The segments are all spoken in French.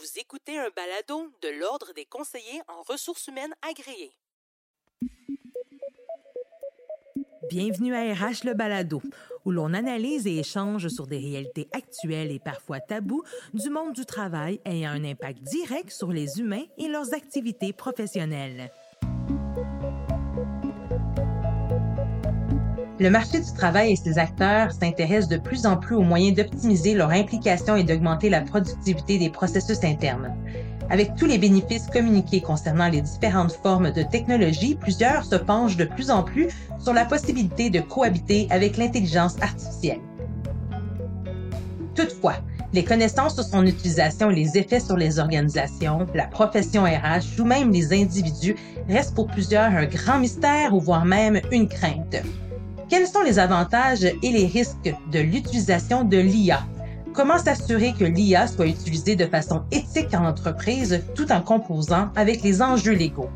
Vous écoutez un balado de l'Ordre des conseillers en ressources humaines agréés. Bienvenue à RH le balado, où l'on analyse et échange sur des réalités actuelles et parfois tabous du monde du travail ayant un impact direct sur les humains et leurs activités professionnelles. Le marché du travail et ses acteurs s'intéressent de plus en plus aux moyens d'optimiser leur implication et d'augmenter la productivité des processus internes. Avec tous les bénéfices communiqués concernant les différentes formes de technologie, plusieurs se penchent de plus en plus sur la possibilité de cohabiter avec l'intelligence artificielle. Toutefois, les connaissances sur son utilisation et les effets sur les organisations, la profession RH ou même les individus restent pour plusieurs un grand mystère ou voire même une crainte. Quels sont les avantages et les risques de l'utilisation de l'IA? Comment s'assurer que l'IA soit utilisée de façon éthique en entreprise tout en composant avec les enjeux légaux?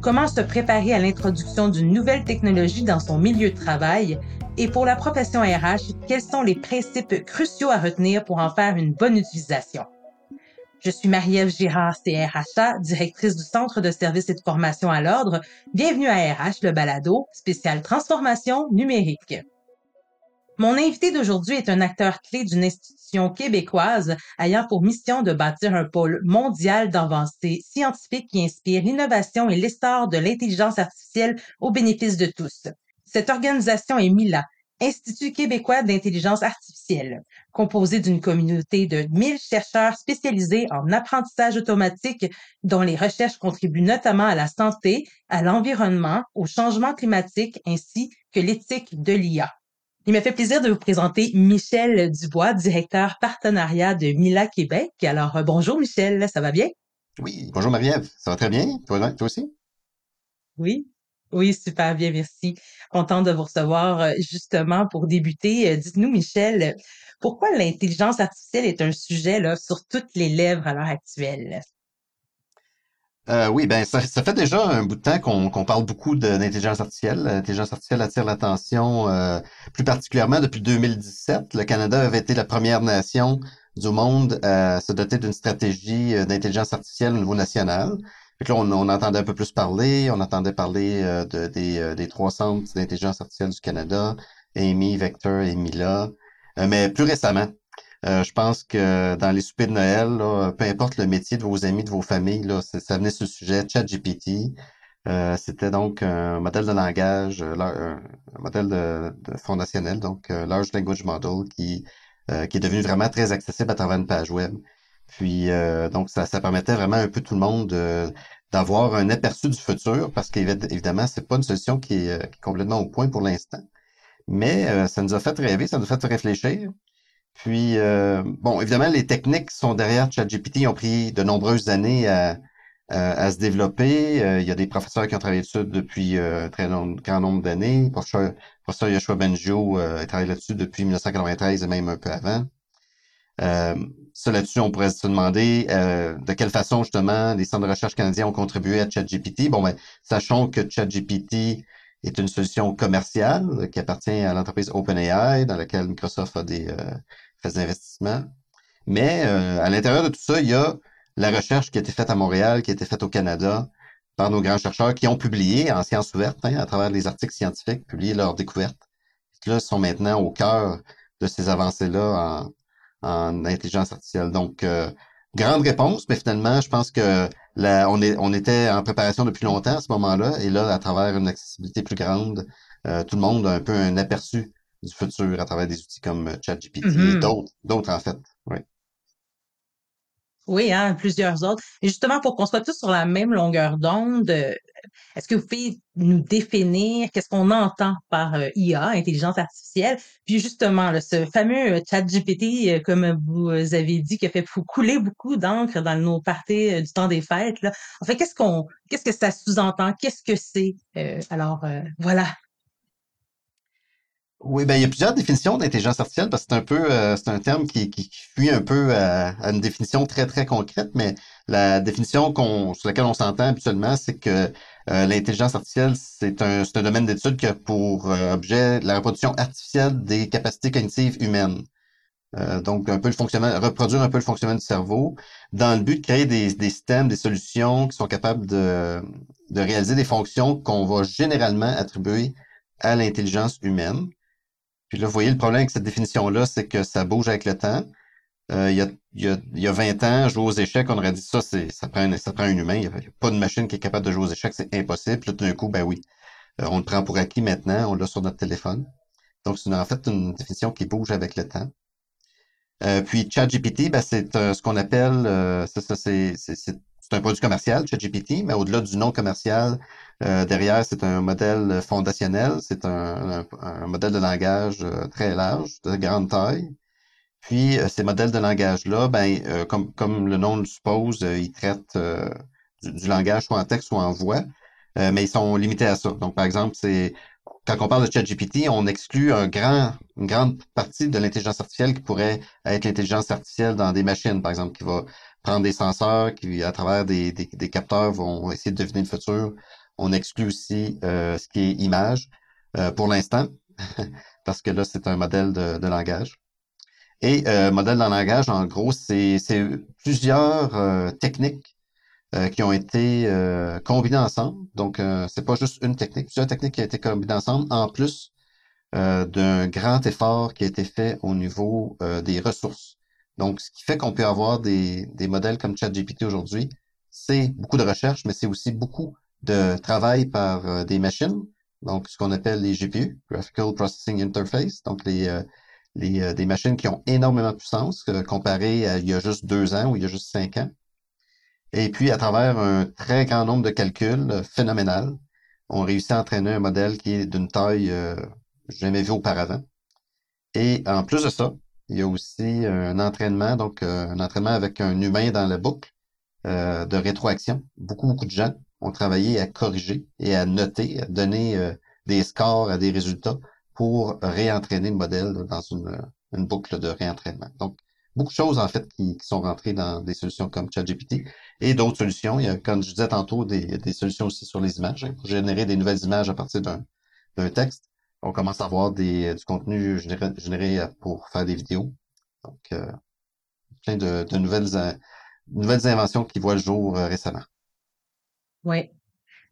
Comment se préparer à l'introduction d'une nouvelle technologie dans son milieu de travail? Et pour la profession RH, quels sont les principes cruciaux à retenir pour en faire une bonne utilisation? Je suis Marie-Ève Girard, CRHA, directrice du Centre de services et de formation à l'ordre. Bienvenue à RH, le balado, spécial transformation numérique. Mon invité d'aujourd'hui est un acteur clé d'une institution québécoise ayant pour mission de bâtir un pôle mondial d'avancées scientifiques qui inspire l'innovation et l'essor de l'intelligence artificielle au bénéfice de tous. Cette organisation est MILA, Institut québécois d'intelligence artificielle, composé d'une communauté de 1000 chercheurs spécialisés en apprentissage automatique dont les recherches contribuent notamment à la santé, à l'environnement, au changement climatique ainsi que l'éthique de l'IA. Il m'a fait plaisir de vous présenter Michel Dubois, directeur partenariat de Mila Québec. Alors, euh, bonjour Michel, ça va bien? Oui, bonjour Marie-Ève, ça va très bien? Toi, toi aussi? Oui, oui, super bien, merci. Content de vous recevoir justement pour débuter. Dites-nous, Michel, pourquoi l'intelligence artificielle est un sujet sur toutes les lèvres à l'heure actuelle? Euh, oui, ben ça, fait déjà un bout de temps qu'on parle beaucoup d'intelligence artificielle. L'intelligence artificielle attire l'attention, plus particulièrement depuis 2017. Le Canada avait été la première nation du monde à se doter d'une stratégie d'intelligence artificielle au niveau national. Fait là, on, entendait un peu plus parler, on entendait parler euh, de, des, euh, des trois centres d'intelligence artificielle du Canada, Amy, Vector et Mila. Euh, mais plus récemment, je pense que dans les soupers de Noël, peu importe le métier de vos amis, de vos familles, là, ça venait sur le sujet ChatGPT. C'était donc un modèle de langage, un, modèle de, de fondationnel, donc Large Language Model, qui, qui est devenu vraiment très accessible à travers une page web. Puis euh, donc ça, ça permettait vraiment un peu tout le monde d'avoir un aperçu du futur parce qu'évidemment, c'est pas une solution qui est, euh, complètement au point pour l'instant. Mais euh, ça nous a fait rêver, ça nous a fait réfléchir. Puis, bon, évidemment, les techniques qui sont derrière ChatGPT ont pris de nombreuses années à, à, se développer. il y a des professeurs qui ont travaillé dessus depuis un très grand nombre d'années. Professeur, professeur Yoshua Benjo a travaillé là-dessus depuis 1993 et même un peu avant. Euh, ça là-dessus, on pourrait se demander euh, de quelle façon justement les centres de recherche canadiens ont contribué à ChatGPT. Bon, ben, sachons que ChatGPT est une solution commerciale qui appartient à l'entreprise OpenAI, dans laquelle Microsoft a des, euh, fait des investissements. Mais euh, à l'intérieur de tout ça, il y a la recherche qui a été faite à Montréal, qui a été faite au Canada par nos grands chercheurs qui ont publié en sciences ouvertes, hein, à travers les articles scientifiques, publié leurs découvertes, qui là sont maintenant au cœur de ces avancées-là en, en intelligence artificielle. Donc, euh, grande réponse, mais finalement, je pense que là, on, est, on était en préparation depuis longtemps à ce moment-là, et là, à travers une accessibilité plus grande, euh, tout le monde a un peu un aperçu du futur à travers des outils comme ChatGPT et mm-hmm. d'autres, d'autres en fait. Oui. Oui, hein, plusieurs autres. Et justement, pour qu'on soit tous sur la même longueur d'onde, euh, est-ce que vous pouvez nous définir qu'est-ce qu'on entend par euh, IA, intelligence artificielle? Puis justement, ce fameux euh, chat GPT, comme vous avez dit, qui a fait couler beaucoup d'encre dans nos parties du temps des fêtes. Là. En qu'est-ce qu'on qu'est-ce que ça sous-entend? Qu'est-ce que c'est? alors, voilà. Oui, ben il y a plusieurs définitions d'intelligence artificielle parce que c'est un peu euh, c'est un terme qui, qui, fuit un peu à, une définition très très concrète, mais la définition qu'on sur laquelle on s'entend habituellement, c'est que euh, l'intelligence artificielle c'est un c'est un domaine d'étude qui a pour euh, objet la reproduction artificielle des capacités cognitives humaines. Euh, donc, un peu le fonctionnement, reproduire un peu le fonctionnement du cerveau dans le but de créer des, des systèmes, des solutions qui sont capables de, de réaliser des fonctions qu'on va généralement attribuer à l'intelligence humaine. Puis là, vous voyez, le problème avec cette définition-là, c'est que ça bouge avec le temps. Euh, il, y a, y a, il, y a, 20 ans, jouer aux échecs, on aurait dit ça, c'est ça prend, ça prend un humain. Il n'y a, pas de machine qui est capable de jouer aux échecs, c'est impossible. Puis là, d'un coup, ben oui, euh, on le prend pour acquis maintenant, on l'a sur notre téléphone. Donc, c'est en fait une définition qui bouge avec le temps. Euh, puis ChatGPT, ben, c'est ce qu'on appelle, euh, ça, ça c'est un produit commercial, ChatGPT, mais au-delà du nom commercial, euh, derrière, c'est un modèle fondationnel, c'est un, modèle de langage euh, très large, de grande taille. Puis ces modèles de langage-là, ben, comme, comme le nom le suppose, ils traitent du, langage soit en texte, soit en voix, mais ils sont limités à ça. Donc, par exemple, c'est quand on parle de ChatGPT, on exclut un grand, une grande partie de l'intelligence artificielle qui pourrait être l'intelligence artificielle dans des machines, par exemple, qui va prendre des senseurs, qui, à travers des, des capteurs, vont essayer de deviner le futur. On exclut aussi euh, ce qui est image euh, pour l'instant, parce que là, c'est un modèle de, langage. Et euh, modèle de langage, en gros, c'est plusieurs techniques qui ont été combinés ensemble. Donc, c'est pas juste une technique, plusieurs techniques qui ont été combinées ensemble, en plus d'un grand effort qui a été fait au niveau des ressources. Donc, ce qui fait qu'on peut avoir des, des modèles comme ChatGPT aujourd'hui, c'est beaucoup de recherche, mais c'est aussi beaucoup de travail par des machines, donc ce qu'on appelle les GPU, Graphical Processing Interface, donc les, les des machines qui ont énormément de puissance comparé à il y a juste deux ans ou il y a juste cinq ans. Et puis, à travers un très grand nombre de calculs euh, phénoménal, on réussit à entraîner un modèle qui est d'une taille euh, jamais vue auparavant. Et en plus de ça, il y a aussi un entraînement, donc euh, un entraînement avec un humain dans la boucle euh, de rétroaction. Beaucoup, beaucoup de gens ont travaillé à corriger et à noter, à donner des scores à des résultats pour réentraîner le modèle dans une, boucle de réentraînement. Donc, beaucoup de choses, en fait, qui, sont rentrées dans des solutions comme ChatGPT et d'autres solutions. Il y a, comme je disais tantôt, des, des solutions aussi sur les images, hein, pour générer des nouvelles images à partir d'un texte. On commence à avoir des, du contenu généré, pour faire des vidéos. Donc, euh, plein de, nouvelles, euh, inventions qui voient le jour euh, récemment. Oui,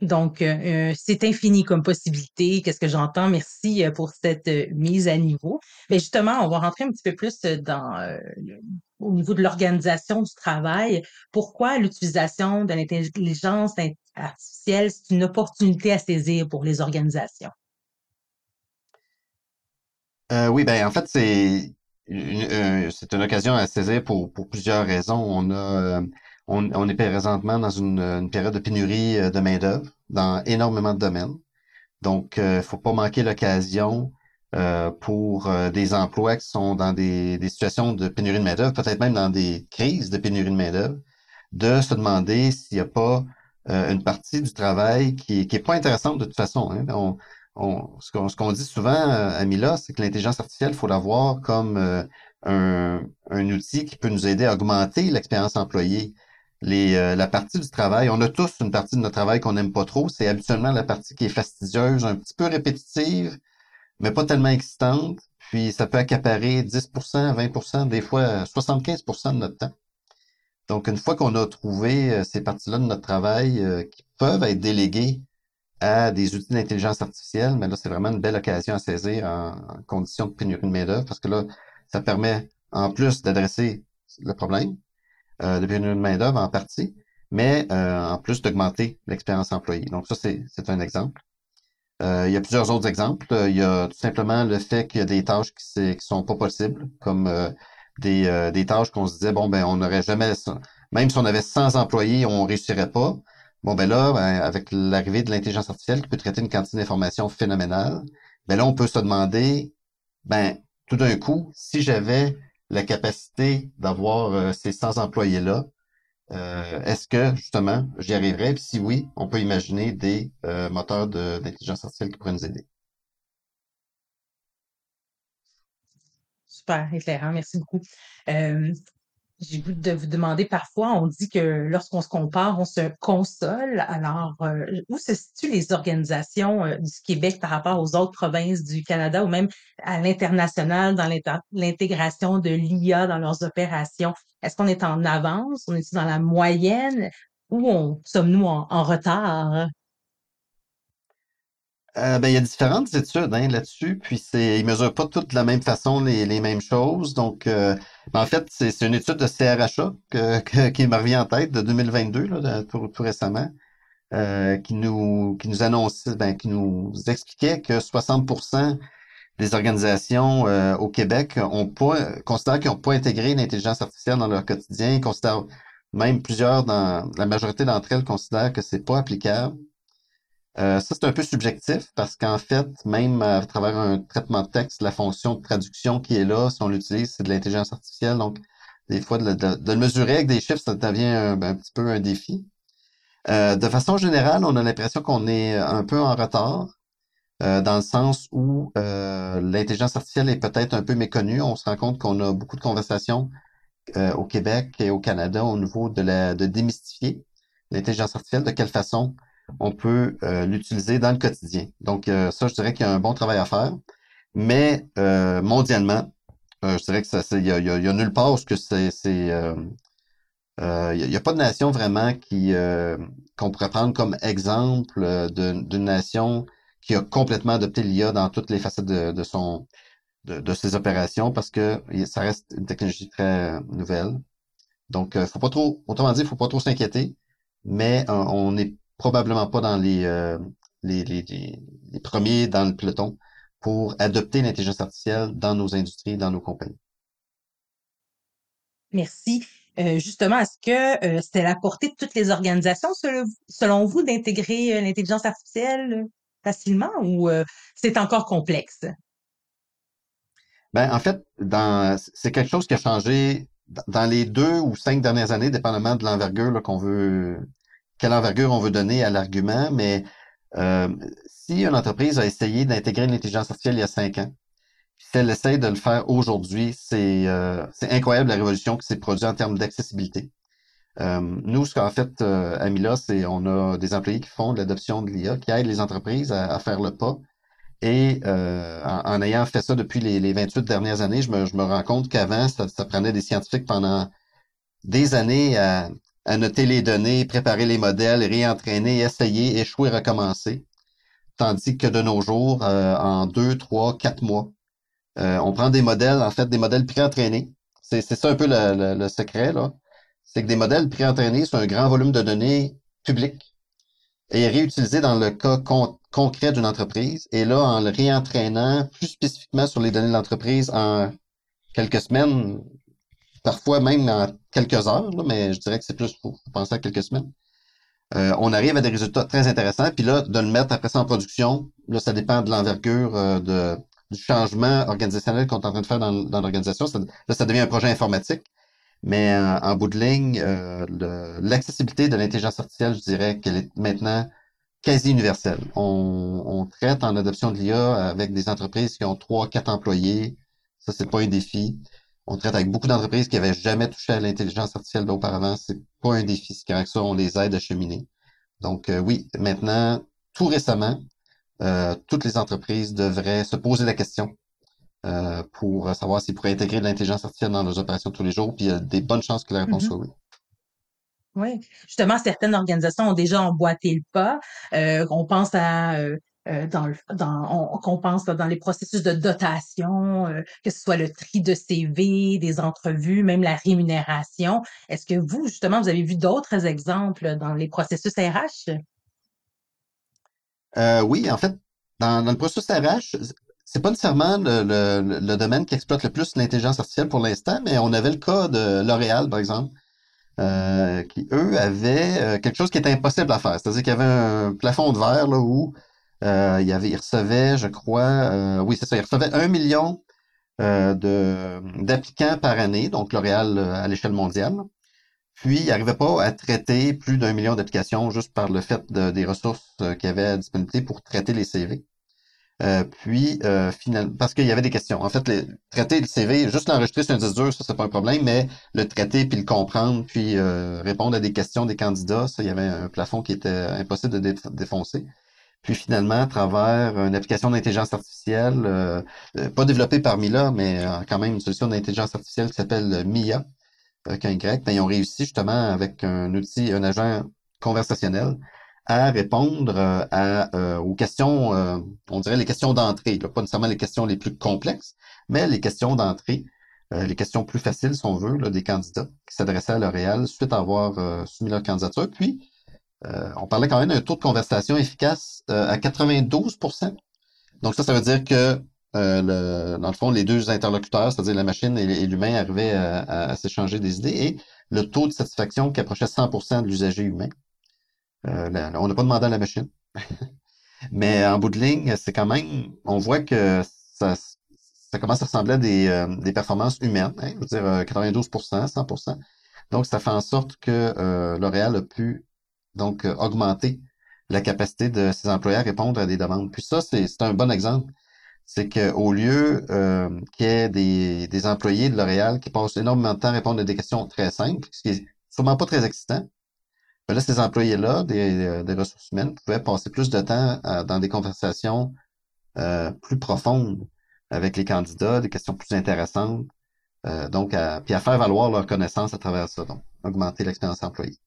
donc, euh, euh, c'est infini comme possibilité. Qu'est-ce que j'entends? Merci euh, pour cette mise à niveau. Mais justement, on va rentrer un petit peu plus dans au niveau de l'organisation du travail. Pourquoi l'utilisation de l'intelligence artificielle, c'est une opportunité à saisir pour les organisations? oui, ben en fait, c'est une, occasion à saisir pour, pour plusieurs raisons. On a on, est présentement dans une, période de pénurie euh, de main-d'œuvre dans énormément de domaines. Donc, il euh, faut pas manquer l'occasion euh, pour des emplois qui sont dans des, situations de pénurie de main-d'œuvre, peut-être même dans des crises de pénurie de main-d'œuvre, de se demander s'il n'y a pas une partie du travail qui, n'est pas intéressante de toute façon. Hein. On, ce qu'on dit souvent à Mila, c'est que l'intelligence artificielle, il faut la voir comme un, un, outil qui peut nous aider à augmenter l'expérience employée les, euh, la partie du travail, on a tous une partie de notre travail qu'on n'aime pas trop. C'est habituellement la partie qui est fastidieuse, un petit peu répétitive, mais pas tellement excitante. Puis ça peut accaparer 10% 20% des fois 75% de notre temps. Donc, une fois qu'on a trouvé euh, ces parties-là de notre travail euh, qui peuvent être déléguées à des outils d'intelligence artificielle, mais là, c'est vraiment une belle occasion à saisir en, en condition de pénurie de main-d'œuvre parce que là, ça permet, en plus d'adresser le problème, euh, de main-d'œuvre en partie, mais euh, en plus d'augmenter l'expérience employée. Donc, ça, c'est un exemple. Euh, il y a plusieurs autres exemples. Il y a tout simplement le fait qu'il y a des tâches qui, qui sont pas possibles, comme des, des tâches qu'on se disait, bon, ben, on n'aurait jamais, même si on avait 100 employés, on réussirait pas. Bon, ben là, ben, avec l'arrivée de l'intelligence artificielle qui peut traiter une quantité d'informations phénoménale, ben là, on peut se demander, ben, tout d'un coup, si j'avais la capacité d'avoir euh, ces 100 employés-là, euh, est-ce que justement j'y arriverai? Si oui, on peut imaginer des euh, moteurs d'intelligence artificielle qui pourraient nous aider. Super éclairant, merci beaucoup. J'ai goût de vous demander parfois, on dit que lorsqu'on se compare, on se console. Alors, euh, où se situent les organisations euh, du Québec par rapport aux autres provinces du Canada ou même à l'international dans l'intégration de l'IA dans leurs opérations? Est-ce qu'on est en avance? On est dans la moyenne? Ou sommes-nous en retard? Euh, ben, il y a différentes études hein, là-dessus, puis c'est, ils mesurent pas toutes de la même façon les, les mêmes choses. Donc, euh, ben, en fait, c'est, une étude de CRHA que, qui me revient en tête de 2022, là, tout, récemment, euh, qui nous qui nous annonçait, ben, qui nous expliquait que 60% des organisations au Québec ont pas considèrent qu'ils n'ont pas intégré l'intelligence artificielle dans leur quotidien. Ils considèrent même plusieurs dans la majorité d'entre elles considèrent que c'est pas applicable. Euh, ça, c'est un peu subjectif parce qu'en fait, même à travers un traitement de texte, la fonction de traduction qui est là, si on l'utilise, c'est de l'intelligence artificielle. Donc, des fois, de, le mesurer avec des chiffres, ça devient un, ben, petit peu un défi. Euh, de façon générale, on a l'impression qu'on est un peu en retard, euh, dans le sens où l'intelligence artificielle est peut-être un peu méconnue. On se rend compte qu'on a beaucoup de conversations au Québec et au Canada au niveau de, la, de démystifier l'intelligence artificielle, de quelle façon on peut euh, l'utiliser dans le quotidien. Donc, euh, ça, je dirais qu'il y a un bon travail à faire. Mais euh, mondialement, je dirais que ça, il y a, nulle part où que c'est, il n'y a, pas de nation vraiment qui qu'on pourrait prendre comme exemple d'une nation qui a complètement adopté l'IA dans toutes les facettes de, son de, ses opérations parce que ça reste une technologie très nouvelle. Donc, faut pas trop, autrement dit, faut pas trop s'inquiéter, mais on est probablement pas dans euh, les, les, les, premiers dans le peloton pour adopter l'intelligence artificielle dans nos industries, dans nos compagnies. Merci. Euh, justement, est-ce que euh, c'est la portée de toutes les organisations, selon vous, d'intégrer l'intelligence artificielle facilement ou c'est encore complexe? Ben, en fait, dans, c'est quelque chose qui a changé dans les deux ou cinq dernières années, dépendamment de l'envergure qu'on veut quelle envergure on veut donner à l'argument, mais euh, si une entreprise a essayé d'intégrer l'intelligence artificielle il y a cinq ans, si elle essaie de le faire aujourd'hui, c'est euh, incroyable la révolution qui s'est produite en termes d'accessibilité. Euh, nous, ce qu'en fait, euh, à Mila, c'est on a des employés qui font de l'adoption de l'IA, qui aident les entreprises à, faire le pas. Et euh, en, ayant fait ça depuis les, les 28 dernières années, je me, je rends compte qu'avant, ça, ça, prenait des scientifiques pendant des années à, à noter les données, préparer les modèles, réentraîner, essayer, échouer, recommencer. Tandis que de nos jours, euh, en deux, trois, quatre mois, euh, on prend des modèles, en fait, des modèles pré-entraînés. C'est ça un peu le, secret, là. C'est que des modèles pré-entraînés sur un grand volume de données publiques et réutilisés dans le cas concret d'une entreprise. Et là, en le réentraînant plus spécifiquement sur les données de l'entreprise en quelques semaines, parfois même en quelques heures, mais je dirais que c'est plus pour penser à quelques semaines. Euh, on arrive à des résultats très intéressants. Puis là, de le mettre après ça en production, là, ça dépend de l'envergure euh, de, du changement organisationnel qu'on est en train de faire dans, l'organisation. là, ça devient un projet informatique. Mais euh, en bout de ligne, l'accessibilité de l'intelligence artificielle, je dirais qu'elle est maintenant quasi universelle. On, on traite en adoption de l'IA avec des entreprises qui ont trois, quatre employés. Ça, c'est pas un défi on traite avec beaucoup d'entreprises qui n'avaient jamais touché à l'intelligence artificielle auparavant. C'est pas un défi. C'est correct ça, on les aide à cheminer. Donc euh, oui, maintenant, tout récemment, euh, toutes les entreprises devraient se poser la question euh, pour savoir s'ils pourraient intégrer de l'intelligence artificielle dans leurs opérations tous les jours. Puis il y a des bonnes chances que la réponse mm-hmm. soit oui. Oui, justement, certaines organisations ont déjà emboîté le pas. on pense à euh, dans, dans qu'on pense dans les processus de dotation, euh, que ce soit le tri de CV, des entrevues, même la rémunération. Est-ce que vous, justement, vous avez vu d'autres exemples dans les processus RH? Euh, oui, en fait, dans, le processus RH, c'est pas nécessairement le, le, domaine qui exploite le plus l'intelligence artificielle pour l'instant, mais on avait le cas de L'Oréal, par exemple, qui, eux, avaient quelque chose qui était impossible à faire. C'est-à-dire qu'il y avait un plafond de verre là, où euh, il, avait, il recevait, je crois, euh, oui, c'est ça, il recevait un million euh, d'applicants par année, donc L'Oréal à l'échelle mondiale. Puis, il n'arrivait pas à traiter plus d'un million d'applications juste par le fait de, des ressources qu'il avait à disponibilité pour traiter les CV. Euh, puis, euh, finalement, parce qu'il y avait des questions. En fait, le, traiter le CV, juste l'enregistrer sur un disque dur, ça, c'est pas un problème, mais le traiter, puis le comprendre, puis euh, répondre à des questions des candidats, ça, il y avait un plafond qui était impossible de défoncer. Puis finalement, à travers une application d'intelligence artificielle, pas développée par Mila, mais quand même une solution d'intelligence artificielle qui s'appelle MIA, avec un Y, ben, ils ont réussi justement avec un outil, un agent conversationnel, à répondre euh, à, euh, aux questions, euh, on dirait les questions d'entrée, pas nécessairement les questions les plus complexes, mais les questions d'entrée, les questions plus faciles, si on veut, là, des candidats qui s'adressaient à L'Oréal suite à avoir soumis leur candidature. Puis, on parlait quand même d'un taux de conversation efficace à 92% Donc ça, ça veut dire que le, dans le fond, les deux interlocuteurs, c'est-à-dire la machine et, l'humain, arrivaient à, s'échanger des idées et le taux de satisfaction qui approchait 100% de l'usager humain. Euh, on n'a pas demandé à la machine. Mais en bout de ligne, c'est quand même, on voit que ça, ça commence à ressembler à des, euh, performances humaines, hein, je veux dire 92% euh, 100% Donc, ça fait en sorte que L'Oréal a pu donc augmenter la capacité de ses employés à répondre à des demandes. Puis ça, c'est un bon exemple. C'est qu'au lieu qu'il y ait des, des employés de L'Oréal qui passent énormément de temps à répondre à des questions très simples, ce qui est sûrement pas très excitant, ben là, ces employés-là, des, des, ressources humaines, pouvaient passer plus de temps euh, dans des conversations euh, plus profondes avec les candidats, des questions plus intéressantes, euh, donc à, puis à faire valoir leurs connaissances à travers ça, donc augmenter l'expérience employée.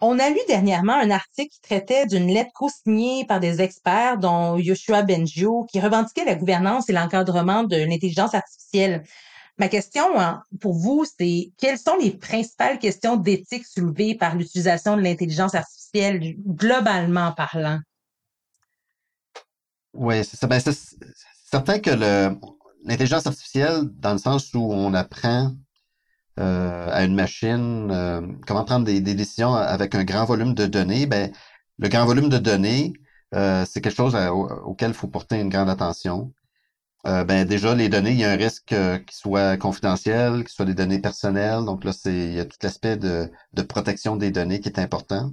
On a lu dernièrement un article qui traitait d'une lettre co-signée par des experts, dont Yoshua Bengio, qui revendiquait la gouvernance et l'encadrement de l'intelligence artificielle. Ma question hein, pour vous, c'est quelles sont les principales questions d'éthique soulevées par l'utilisation de l'intelligence artificielle globalement parlant? Oui, c'est ça. Ben, c'est certain que l'intelligence artificielle, dans le sens où on apprend euh, à une machine euh, comment prendre des, décisions avec un grand volume de données, ben, le grand volume de données, euh, c'est quelque chose auquel il faut porter une grande attention. Euh, ben déjà, les données, il y a un risque euh, qu'ils soient confidentiels, qu'ils soient des données personnelles. Donc là, c'est il y a tout l'aspect de, de protection des données qui est important.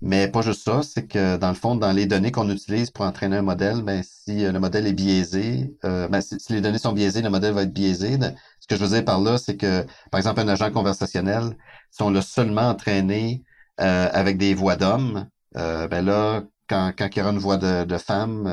Mais pas juste ça, c'est que dans le fond, dans les données qu'on utilise pour entraîner un modèle, ben, si euh, le modèle est biaisé, ben, si, les données sont biaisées, le modèle va être biaisé. Ce que je veux dire par là, c'est que, par exemple, un agent conversationnel, si on l'a seulement entraîné avec des voix d'hommes, ben là, quand, quand il y aura une voix de, de femme,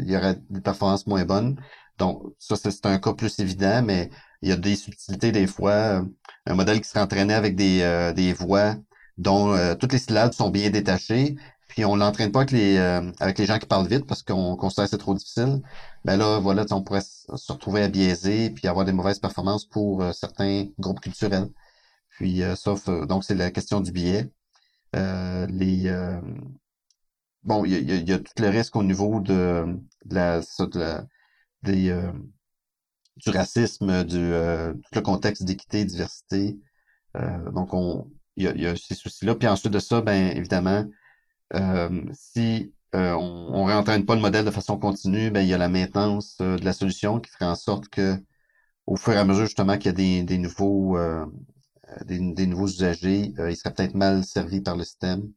il y aura des performances moins bonnes. Donc, ça, c'est un cas plus évident, mais il y a des subtilités des fois. Un modèle qui serait entraîné avec des, euh, des voix dont euh, toutes les syllabes sont bien détachées, puis on l'entraîne pas avec les, euh, avec les gens qui parlent vite parce qu'on considère que c'est trop difficile. Ben là, voilà, on pourrait se retrouver à biaiser puis avoir des mauvaises performances pour certains groupes culturels. Puis, sauf, donc, c'est la question du biais. les, bon, il y a, y a, tout le risque au niveau de, la, de la des, euh, du racisme, du euh, tout le contexte d'équité diversité. Euh, donc, on, il y a, y a, ces soucis-là. Puis ensuite de ça, ben évidemment, si on, on réentraîne pas le modèle de façon continue, ben il y a la maintenance de la solution qui ferait en sorte que, au fur et à mesure justement qu'il y a des, des nouveaux des, des, nouveaux usagers, ils seraient peut-être mal servis par le système.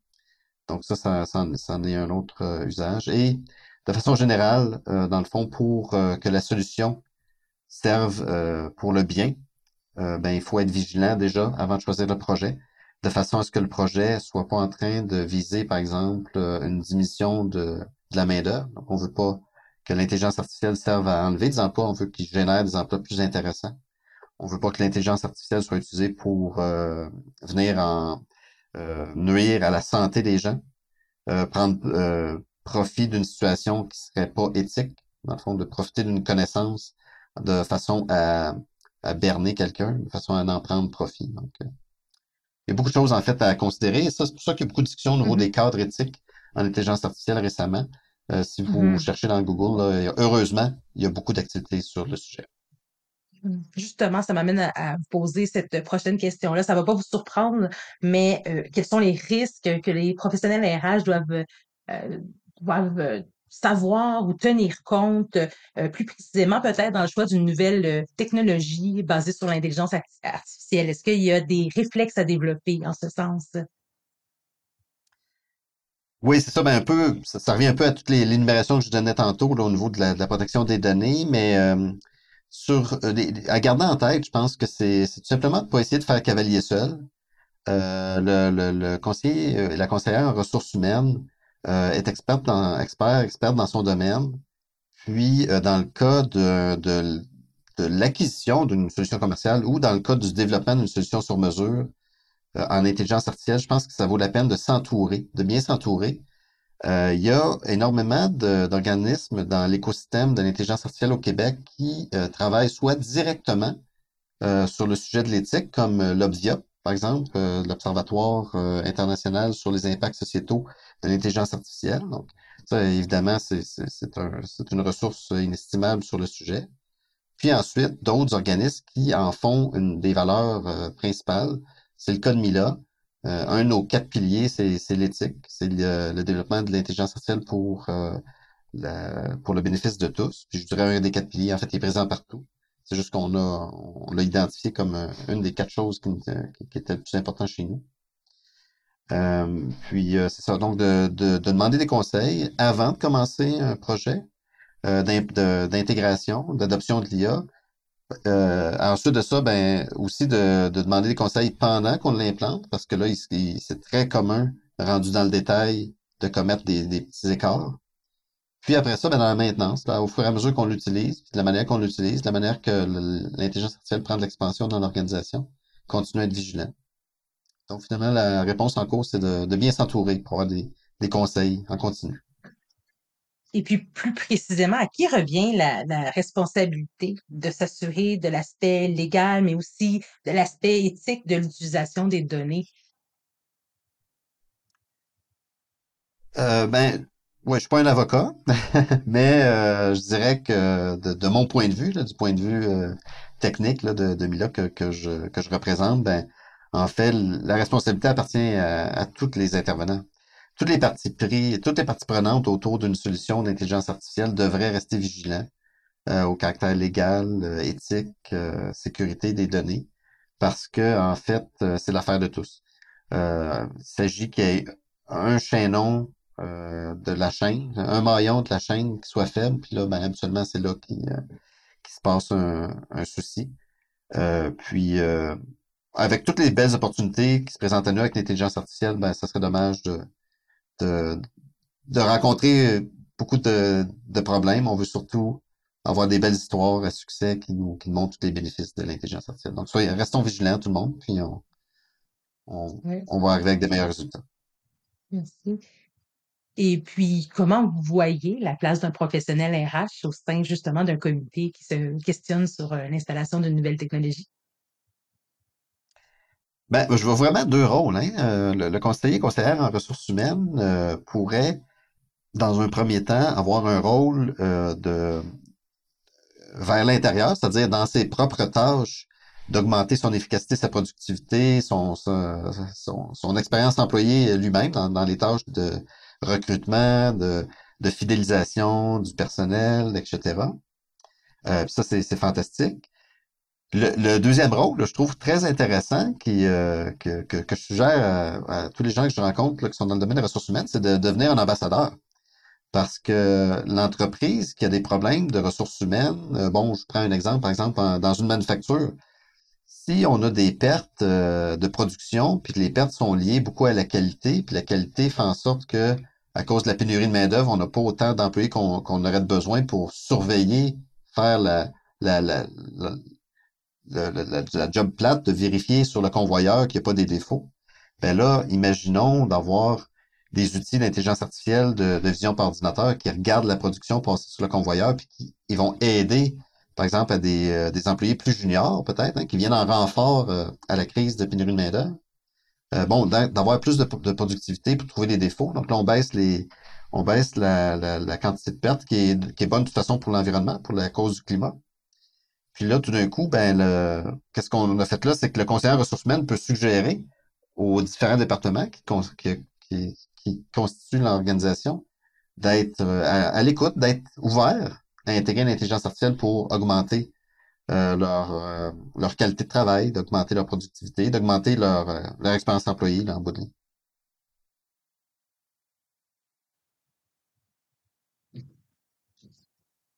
Donc ça, ça, ça, en est un autre usage. Et de façon générale, euh, dans le fond, pour euh, que la solution serve euh, pour le bien, ben, il faut être vigilant déjà avant de choisir le projet, de façon à ce que le projet soit pas en train de viser, par exemple, une diminution de, de la main-d'œuvre. Donc, on veut pas que l'intelligence artificielle serve à enlever des emplois, on veut qu'il génère des emplois plus intéressants. On veut pas que l'intelligence artificielle soit utilisée pour venir en nuire à la santé des gens, prendre profit d'une situation qui serait pas éthique, dans le fond, de profiter d'une connaissance de façon à, à berner quelqu'un, de façon à en prendre profit. Donc, euh, il y a beaucoup de choses, en fait, à considérer. Et ça, c'est pour ça qu'il y a beaucoup de discussions au niveau mm-hmm. des cadres éthiques en intelligence artificielle récemment. Euh, si vous mm-hmm. cherchez dans Google, là, heureusement, il y a beaucoup d'activités sur le sujet. Justement, ça m'amène à, vous poser cette prochaine question-là. Ça ne va pas vous surprendre, mais euh, quels sont les risques que les professionnels RH doivent doivent euh, savoir ou tenir compte euh, plus précisément peut-être dans le choix d'une nouvelle euh, technologie basée sur l'intelligence artificielle? Est-ce qu'il y a des réflexes à développer en ce sens? Oui, c'est ça, ben un peu, ça, revient un peu à toutes les l'énumération que je donnais tantôt au niveau de la, protection des données, mais euh, sur à garder en tête, je pense que c'est tout simplement de pas essayer de faire cavalier seul. Le, le, le, conseiller la conseillère en ressources humaines est experte dans expert, experte dans son domaine. Puis, dans le cas de, de, de l'acquisition d'une solution commerciale ou dans le cas du développement d'une solution sur mesure, euh, en intelligence artificielle, je pense que ça vaut la peine de s'entourer, de bien s'entourer. Euh, il y a énormément d'organismes dans l'écosystème de l'intelligence artificielle au Québec qui euh, travaillent soit directement sur le sujet de l'éthique, comme l'OBVIA, par exemple, l'Observatoire international sur les impacts sociétaux de l'intelligence artificielle. Donc, ça, évidemment, c'est une ressource inestimable sur le sujet. Puis ensuite, d'autres organismes qui en font une des valeurs principales, c'est le cas de Mila. Euh, un de nos quatre piliers, c'est l'éthique, c'est le, développement de l'intelligence artificielle pour, euh, pour le bénéfice de tous. Puis je dirais un des quatre piliers, en fait, est présent partout. C'est juste qu'on a on l'a identifié comme euh, une des quatre choses qui, qui, était le plus important chez nous. puis c'est ça, donc de, de, demander des conseils avant de commencer un projet d'intégration, d'adoption de l'IA, euh, ensuite de ça, ben aussi de, demander des conseils pendant qu'on l'implante, parce que là, c'est très commun, rendu dans le détail, de commettre des, petits écarts. Puis après ça, ben, dans la maintenance, au fur et à mesure qu'on l'utilise, de la manière qu'on l'utilise, de la manière que l'intelligence artificielle prend de l'expansion dans l'organisation, continuer à être vigilant. Donc finalement, la réponse en cours, c'est de, bien s'entourer pour avoir des, des conseils en continu. Et puis, plus précisément, à qui revient la, responsabilité de s'assurer de l'aspect légal, mais aussi de l'aspect éthique de l'utilisation des données? Euh, ben, ouais, je suis pas un avocat, mais euh, je dirais que de, mon point de vue, du point de vue euh, technique de, de Mila que, que, je, que je représente, ben, en fait, la responsabilité appartient à, à tous les intervenants toutes les parties pris, toutes les parties prenantes autour d'une solution d'intelligence artificielle devraient rester vigilants euh, au caractère légal, euh, éthique, euh, sécurité des données, parce que en fait, c'est l'affaire de tous. il s'agit qu'il y ait un chaînon de la chaîne, un maillon de la chaîne qui soit faible, puis là, ben, habituellement, c'est là qui, qui se passe un, un souci. puis avec toutes les belles opportunités qui se présentent à nous avec l'intelligence artificielle, ben, ça serait dommage de, de, de rencontrer beaucoup de, de, problèmes. On veut surtout avoir des belles histoires à succès qui nous, qui nous montrent tous les bénéfices de l'intelligence artificielle. Donc, soyez, restons vigilants, tout le monde, puis on, on, on va arriver avec des meilleurs résultats. Merci. Et puis, comment vous voyez la place d'un professionnel RH au sein justement d'un comité qui se questionne sur euh, l'installation d'une nouvelle technologie? Ben, je vois vraiment deux rôles. Hein. Euh, le, conseiller conseillère en ressources humaines euh, pourrait, dans un premier temps, avoir un rôle de vers l'intérieur, c'est-à-dire dans ses propres tâches, d'augmenter son efficacité, sa productivité, son, son, son, expérience employée lui-même dans, les tâches de recrutement, de, de fidélisation du personnel, etc. ça, c'est fantastique. Le, deuxième rôle, je trouve très intéressant, qui, euh, que, que, je suggère à, tous les gens que je rencontre qui sont dans le domaine des ressources humaines, c'est de devenir un ambassadeur. Parce que l'entreprise qui a des problèmes de ressources humaines, euh, bon, je prends un exemple, par exemple, dans une manufacture, si on a des pertes euh, de production, puis que les pertes sont liées beaucoup à la qualité, puis la qualité fait en sorte que, à cause de la pénurie de main-d'œuvre, on n'a pas autant d'employés qu'on aurait besoin pour surveiller, faire la, la, la la, job plate de vérifier sur le convoyeur qu'il n'y a pas des défauts. Ben là, imaginons d'avoir des outils d'intelligence artificielle de, vision par ordinateur qui regardent la production passer sur le convoyeur puis qui ils vont aider, par exemple, à des, euh, des employés plus juniors, peut-être, hein, qui viennent en renfort euh, à la crise de pénurie de main-d'œuvre. Euh, bon, d'avoir plus de, productivité pour trouver des défauts. Donc là, on baisse les on baisse la, la, quantité de pertes qui est, qui est bonne de toute façon pour l'environnement, pour la cause du climat. Puis là, tout d'un coup, ben, le... qu'est-ce qu'on a fait là, c'est que le conseiller en ressources humaines peut suggérer aux différents départements qui, qui, qui, constituent l'organisation d'être euh, à, l'écoute, d'être ouvert intégrer l'intelligence artificielle pour augmenter euh, leur, euh, leur qualité de travail, d'augmenter leur productivité, d'augmenter leur, euh, leur expérience employée là, en bout de ligne.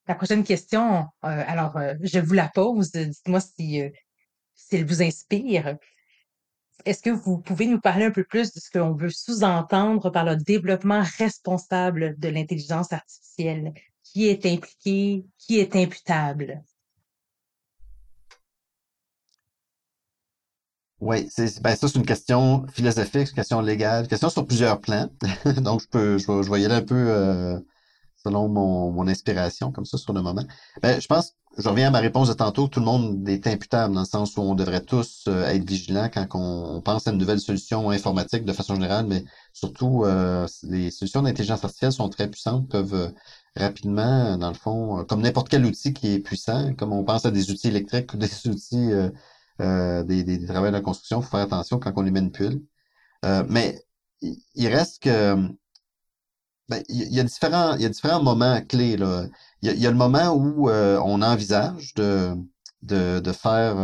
La prochaine question, alors je vous la pose, dites-moi si, si, elle vous inspire. Est-ce que vous pouvez nous parler un peu plus de ce qu'on veut sous-entendre par le développement responsable de l'intelligence artificielle? Qui est impliqué? Qui est imputable? Oui, c'est, ben ça, c'est une question philosophique, une question légale, une question sur plusieurs plans. Donc, je peux, je, je y aller un peu euh, selon mon, mon inspiration, comme ça, sur le moment. Ben, je pense, je reviens à ma réponse de tantôt, tout le monde est imputable dans le sens où on devrait tous euh, être vigilants quand on, pense à une nouvelle solution informatique de façon générale, mais surtout, euh, les solutions d'intelligence artificielle sont très puissantes, peuvent rapidement, dans le fond, comme n'importe quel outil qui est puissant, comme on pense à des outils électriques ou des outils euh, des, des, travailleurs de la construction, il faut faire attention quand on les manipule. Euh, mais il reste que ben, il y a différents, il y a différents moments clés. Là. Il, y a, le moment où euh, on envisage de, de, de faire,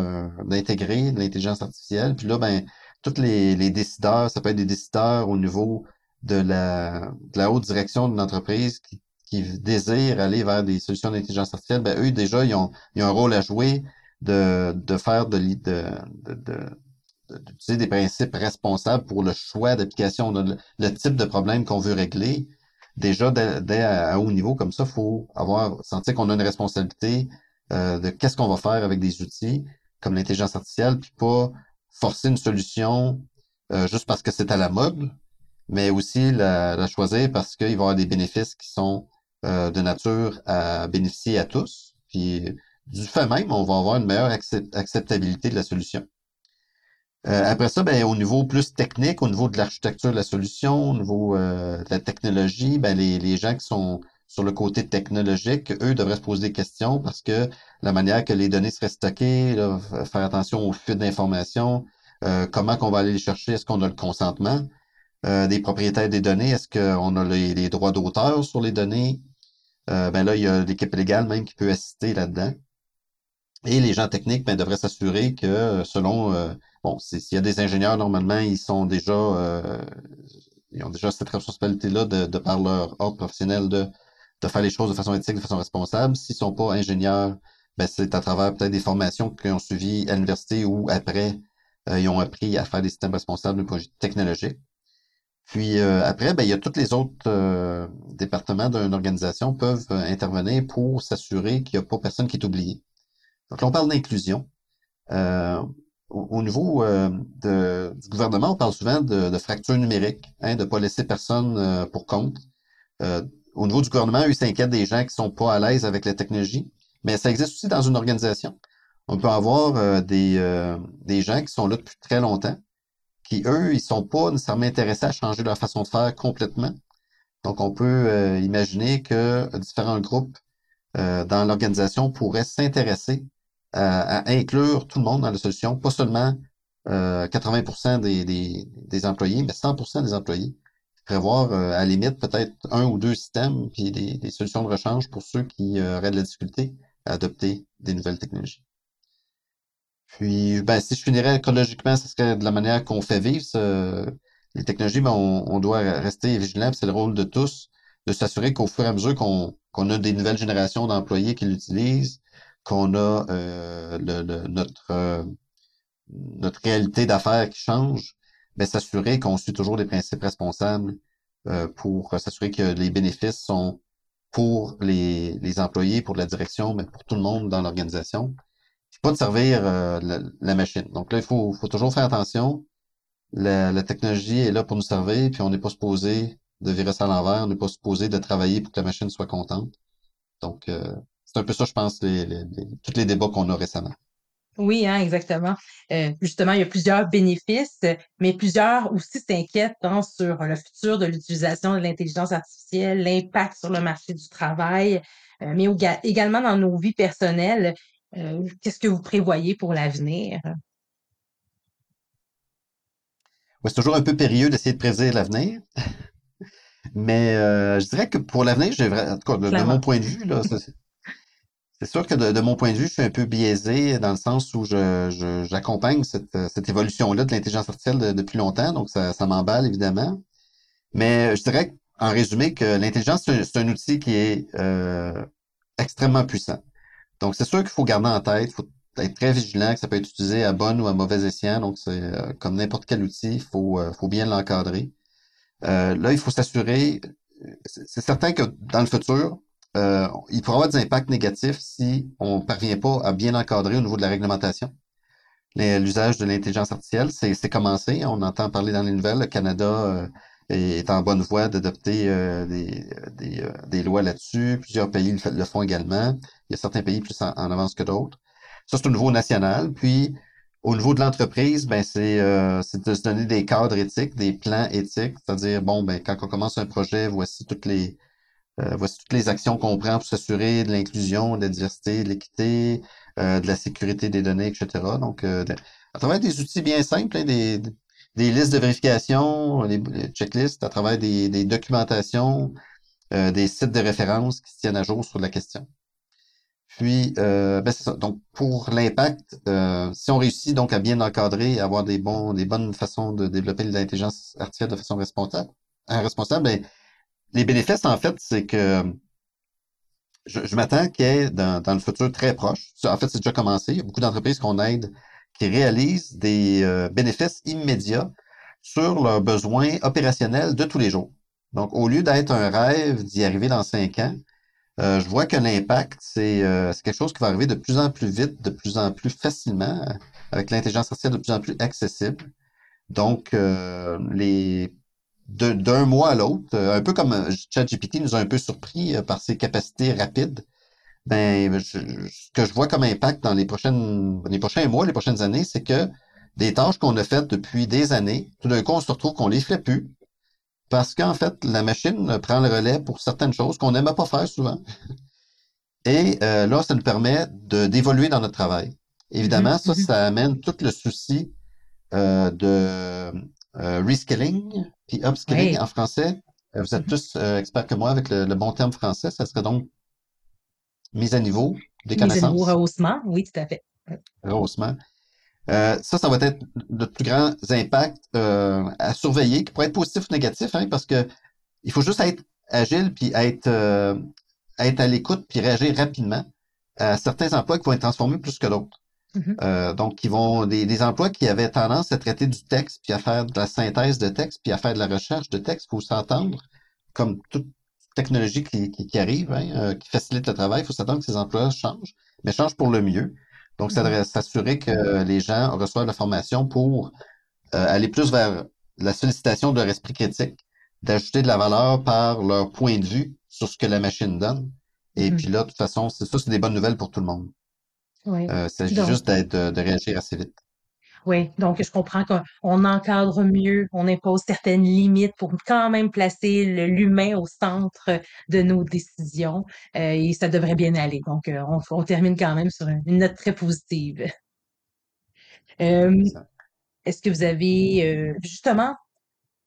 d'intégrer l'intelligence artificielle. Puis là, ben, tous les, les décideurs, ça peut être des décideurs au niveau de la, de la haute direction d'une entreprise qui, qui désirent aller vers des solutions d'intelligence artificielle, ben, eux, déjà, ils ont, ils ont un rôle à jouer de, de faire de, de, de, d'utiliser des principes responsables pour le choix d'application, le, le, type de problème qu'on veut régler. Déjà, dès, à, haut niveau, comme ça, il faut avoir sentir qu'on a une responsabilité euh, de qu'est-ce qu'on va faire avec des outils comme l'intelligence artificielle, puis pas forcer une solution euh, juste parce que c'est à la mode, mais aussi la, la choisir parce qu'il va y avoir des bénéfices qui sont euh, de nature à bénéficier à tous. Puis du fait même, on va avoir une meilleure acceptabilité de la solution. Euh, après ça, ben, au niveau plus technique, au niveau de l'architecture de la solution, au niveau euh, de la technologie, ben, les, les gens qui sont sur le côté technologique, eux devraient se poser des questions parce que la manière que les données seraient stockées, faire attention aux fuites d'informations, euh, comment qu'on va aller les chercher, est-ce qu'on a le consentement des propriétaires des données, est-ce qu'on a les, les droits d'auteur sur les données, ben là, il y a l'équipe légale même qui peut assister là-dedans. Et les gens techniques ben, devraient s'assurer que selon euh, bon, s'il y a des ingénieurs, normalement, ils sont déjà euh, ils ont déjà cette responsabilité-là de, de, par leur ordre professionnel de, de faire les choses de façon éthique, de façon responsable. S'ils sont pas ingénieurs, ben, c'est à travers peut-être des formations qu'ils ont suivies à l'université ou après, euh, ils ont appris à faire des systèmes responsables de projet technologique. Puis après, ben, il y a tous les autres départements d'une organisation peuvent intervenir pour s'assurer qu'il n'y a pas personne qui est oublié. Donc là, on parle d'inclusion. Euh, au, niveau euh, de, du gouvernement, on parle souvent de, de fracture numérique, hein, de ne pas laisser personne euh, pour compte. au niveau du gouvernement, ils s'inquiètent des gens qui sont pas à l'aise avec la technologie, mais ça existe aussi dans une organisation. On peut avoir des, des gens qui sont là depuis très longtemps, qui, eux, ils sont pas nécessairement intéressés à changer leur façon de faire complètement. Donc, on peut imaginer que différents groupes dans l'organisation pourraient s'intéresser à, inclure tout le monde dans la solution, pas seulement euh, 80 des, des, des, employés, mais 100% des employés. Prévoir euh, à la limite peut-être un ou deux systèmes puis des, des solutions de rechange pour ceux qui euh, auraient de la difficulté à adopter des nouvelles technologies. Puis, ben, si je finirais écologiquement, ce serait de la manière qu'on fait vivre les technologies, ben, on, on, doit rester vigilant. C'est le rôle de tous de s'assurer qu'au fur et à mesure qu'on qu'on a des nouvelles générations d'employés qui l'utilisent, qu'on a euh, le, notre, euh, notre réalité d'affaires qui change, mais s'assurer qu'on suit toujours des principes responsables euh, pour s'assurer que les bénéfices sont pour les, les employés, pour la direction, mais pour tout le monde dans l'organisation. Pas de servir la, machine. Donc là, il faut, faut toujours faire attention. La, la, technologie est là pour nous servir, puis on n'est pas supposé de virer ça à l'envers, on n'est pas supposé de travailler pour que la machine soit contente. Donc, c'est un peu ça, je pense, les, les, tous les débats qu'on a récemment. Oui, hein, exactement. Euh, justement, il y a plusieurs bénéfices, mais plusieurs aussi s'inquiètent hein, sur le futur de l'utilisation de l'intelligence artificielle, l'impact sur le marché du travail, euh, mais également dans nos vies personnelles. Euh, qu'est-ce que vous prévoyez pour l'avenir? c'est toujours un peu périlleux d'essayer de prédire l'avenir. Mais je dirais que pour l'avenir, j'ai en tout cas, de, mon point de vue, là, c'est sûr que de, mon point de vue, je suis un peu biaisé dans le sens où je, j'accompagne cette, cette évolution-là de l'intelligence artificielle depuis longtemps, donc ça, ça m'emballe évidemment. Mais je dirais en résumé que l'intelligence, c'est un, outil qui est euh, extrêmement puissant. Donc, c'est sûr qu'il faut garder en tête, il faut être très vigilant, que ça peut être utilisé à bon ou à mauvais escient. Donc, c'est euh, comme n'importe quel outil, il faut, euh, faut bien l'encadrer. Euh, là, il faut s'assurer, c'est certain que dans le futur, il pourra avoir des impacts négatifs si on ne parvient pas à bien encadrer au niveau de la réglementation. L'usage de l'intelligence artificielle, c'est commencé. On entend parler dans les nouvelles. Le Canada est en bonne voie d'adopter des, des, des, lois là-dessus. Plusieurs pays le, font également. Il y a certains pays plus en avance que d'autres. Ça, c'est au niveau national. Puis, au niveau de l'entreprise, ben, c'est euh, de se donner des cadres éthiques, des plans éthiques, c'est-à-dire, bon, ben, quand on commence un projet, voici toutes les euh, voici toutes les actions qu'on prend pour s'assurer de l'inclusion, de la diversité, de l'équité, euh, de la sécurité des données, etc. Donc, euh, à travers des outils bien simples, hein, des, des listes de vérification, des, checklists, à travers des, des documentations, euh, des sites de référence qui se tiennent à jour sur la question. Puis, euh, ben c'est ça. Donc, pour l'impact, euh, si on réussit donc à bien encadrer et avoir des bons, des bonnes façons de développer l'intelligence artificielle de façon responsable, hein, responsable, ben, les bénéfices, en fait, c'est que je, m'attends qu'il y ait dans, dans, le futur très proche, en fait, c'est déjà commencé, il y a beaucoup d'entreprises qu'on aide qui réalisent des euh, bénéfices immédiats sur leurs besoins opérationnels de tous les jours. Donc, au lieu d'être un rêve d'y arriver dans cinq ans, euh, je vois que l'impact, euh, c'est quelque chose qui va arriver de plus en plus vite, de plus en plus facilement, avec l'intelligence artificielle de plus en plus accessible. Donc, euh, les d'un mois à l'autre, un peu comme ChatGPT nous a un peu surpris par ses capacités rapides. Ben, ce que je vois comme impact dans les prochaines, les prochains mois, les prochaines années, c'est que des tâches qu'on a faites depuis des années, tout d'un coup, on se retrouve qu'on les fait plus, parce qu'en fait, la machine prend le relais pour certaines choses qu'on n'aime pas faire souvent. Et euh, là, ça nous permet d'évoluer dans notre travail. Évidemment, mm-hmm, ça, mm-hmm. ça amène tout le souci euh, de euh, reskilling puis upskilling en français. Euh, vous êtes mm-hmm. plus experts que moi avec le, bon terme français. Ça serait donc mise à niveau des connaissances. Mise à niveau, rehaussement, oui, tout à fait. Rehaussement. Euh, ça, ça va être notre plus grand impact euh, à surveiller, qui pourrait être positif ou négatif, hein, parce que il faut juste être agile puis être, euh, être à l'écoute puis réagir rapidement à certains emplois qui vont être transformés plus que d'autres. Mm-hmm. donc, qui vont des, des, emplois qui avaient tendance à traiter du texte puis à faire de la synthèse de texte puis à faire de la recherche de texte, il faut s'entendre comme toute technologie qui, qui, arrive, hein, qui facilite le travail, il faut s'attendre que ces emplois changent, mais changent pour le mieux. Donc, ça devrait s'assurer que les gens reçoivent la formation pour euh, aller plus vers la sollicitation de leur esprit critique, d'ajouter de la valeur par leur point de vue sur ce que la machine donne. Et mm-hmm. puis là, de toute façon, c'est ça, c'est des bonnes nouvelles pour tout le monde. Oui. Euh, c'est juste d'être, de réagir assez vite. Oui, donc je comprends qu'on encadre mieux, on impose certaines limites pour quand même placer l'humain au centre de nos décisions euh, et ça devrait bien aller. Donc, euh, on, termine quand même sur une note très positive. Euh, est-ce que vous avez, justement,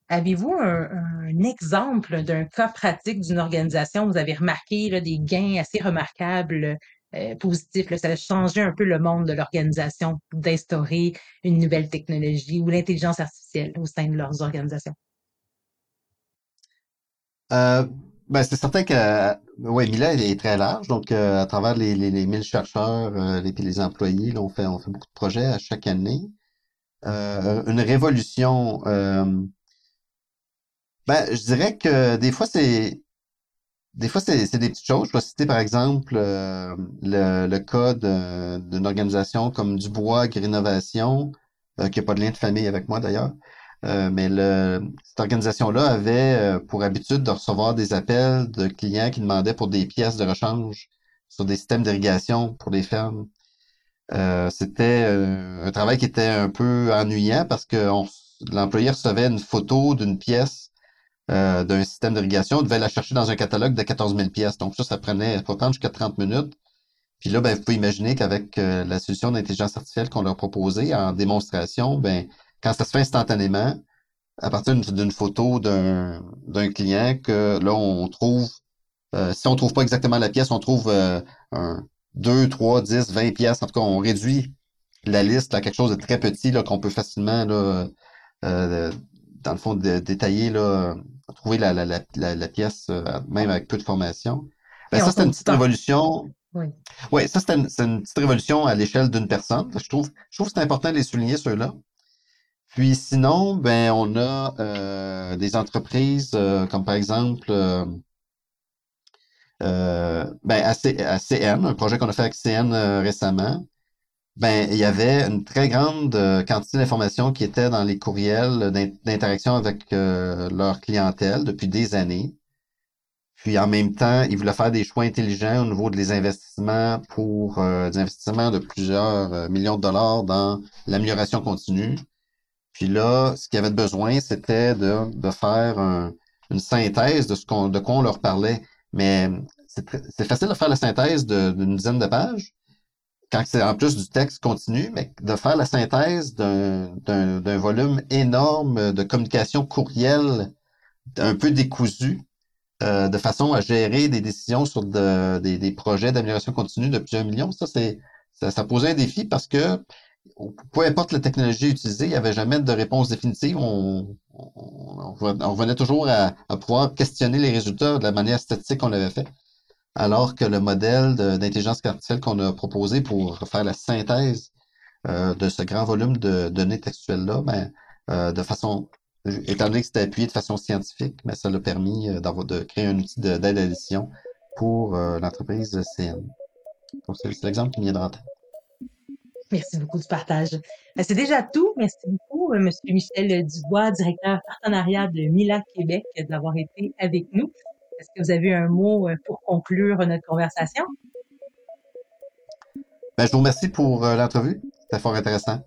avez-vous un, exemple d'un cas pratique d'une organisation? Où vous avez remarqué des gains assez remarquables euh, positif. Ça a changé un peu le monde de l'organisation d'instaurer une nouvelle technologie ou l'intelligence artificielle au sein de leurs organisations. Euh, ben, c'est certain que ouais, Mila est très large, donc euh, à travers les, les, les 1000 chercheurs et les, les employés, là, on fait on fait beaucoup de projets à chaque année. une révolution, ben, je dirais que des fois c'est des fois, c'est des petites choses. Je vais citer, par exemple, euh, le, le cas d'une organisation comme Dubois Agrinovation, euh, qui n'a pas de lien de famille avec moi d'ailleurs. Euh, mais le, cette organisation-là avait pour habitude de recevoir des appels de clients qui demandaient pour des pièces de rechange sur des systèmes d'irrigation pour des fermes. C'était un travail qui était un peu ennuyant parce que l'employé recevait une photo d'une pièce euh, d'un système d'irrigation, on devait la chercher dans un catalogue de 14 000 pièces. Donc ça, ça prenait, ça prendre jusqu'à 30 minutes. Puis là, ben, vous pouvez imaginer qu'avec euh, la solution d'intelligence artificielle qu'on leur proposait en démonstration, ben, quand ça se fait instantanément, à partir d'une photo d'un client, que là, on trouve, euh, si on trouve pas exactement la pièce, on trouve un 2, 3, 10, 20 pièces. En tout cas, on réduit la liste à quelque chose de très petit qu'on peut facilement là, dans le fond, détailler là, trouver la, la, la, la, pièce, euh, même avec peu de formation. Ben, ça, c'était une petite révolution. Oui. Oui, ça, c'est une, une, petite révolution à l'échelle d'une personne. Je trouve, je trouve que c'est important de les souligner, ceux-là. Puis sinon, ben, on a euh, des entreprises euh, comme par exemple euh, ben, ACN, un projet qu'on a fait avec CN récemment. Ben, il y avait une très grande quantité d'informations qui étaient dans les courriels d'interaction avec leur clientèle depuis des années. Puis en même temps, ils voulaient faire des choix intelligents au niveau des investissements pour des investissements de plusieurs millions de dollars dans l'amélioration continue. Puis là, ce qu'il y avait besoin, c'était de, de faire une synthèse de ce qu'on de quoi on leur parlait. Mais c'est facile de faire la synthèse d'une dizaine de pages quand c'est en plus du texte continu, mais de faire la synthèse d'un volume énorme de communication courriel un peu décousu, euh, de façon à gérer des décisions sur des, des, projets d'amélioration continue de plusieurs millions, ça, c'est ça, ça posait un défi parce que peu importe la technologie utilisée, il n'y avait jamais de réponse définitive. On, on, venait toujours à, pouvoir questionner les résultats de la manière statistique qu'on l'avait fait. Alors que le modèle d'intelligence artificielle qu'on a proposé pour faire la synthèse euh, de ce grand volume de données textuelles-là, ben, euh, de façon, étant donné que c'était appuyé de façon scientifique, mais ben, ça l'a permis euh, de créer un outil d'aide à l'édition pour l'entreprise CN. Donc, c'est l'exemple qui vient de rentrer. Merci beaucoup du partage. Ben, c'est déjà tout. Merci beaucoup, euh, Monsieur Michel Dubois, directeur partenariat de Mila Québec, d'avoir été avec nous. Est-ce que vous avez un mot euh, pour conclure notre conversation? Ben, je vous remercie pour euh, l'entrevue. C'était fort intéressant.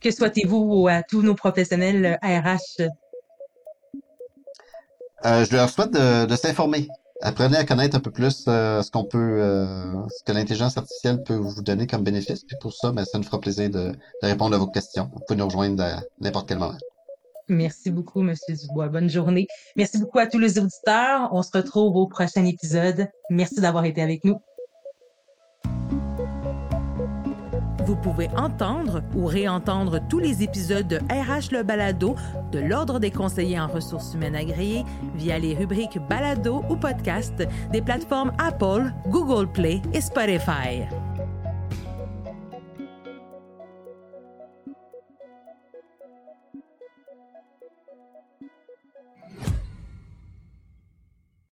Que souhaitez-vous à tous nos professionnels RH? je leur souhaite de s'informer apprenez à connaître un peu plus euh, ce qu'on peut, euh, ce que l'intelligence artificielle peut vous donner comme bénéfice. Puis pour ça, ben, ça nous fera plaisir de, répondre à vos questions. Vous pouvez nous rejoindre à n'importe quel moment. Merci beaucoup, Monsieur Dubois. Bonne journée. Merci beaucoup à tous les auditeurs. On se retrouve au prochain épisode. Merci d'avoir été avec nous. Vous pouvez entendre ou réentendre tous les épisodes de RH Le Balado de l'Ordre des conseillers en ressources humaines agréées via les rubriques Balado ou Podcast des plateformes Apple, Google Play et Spotify.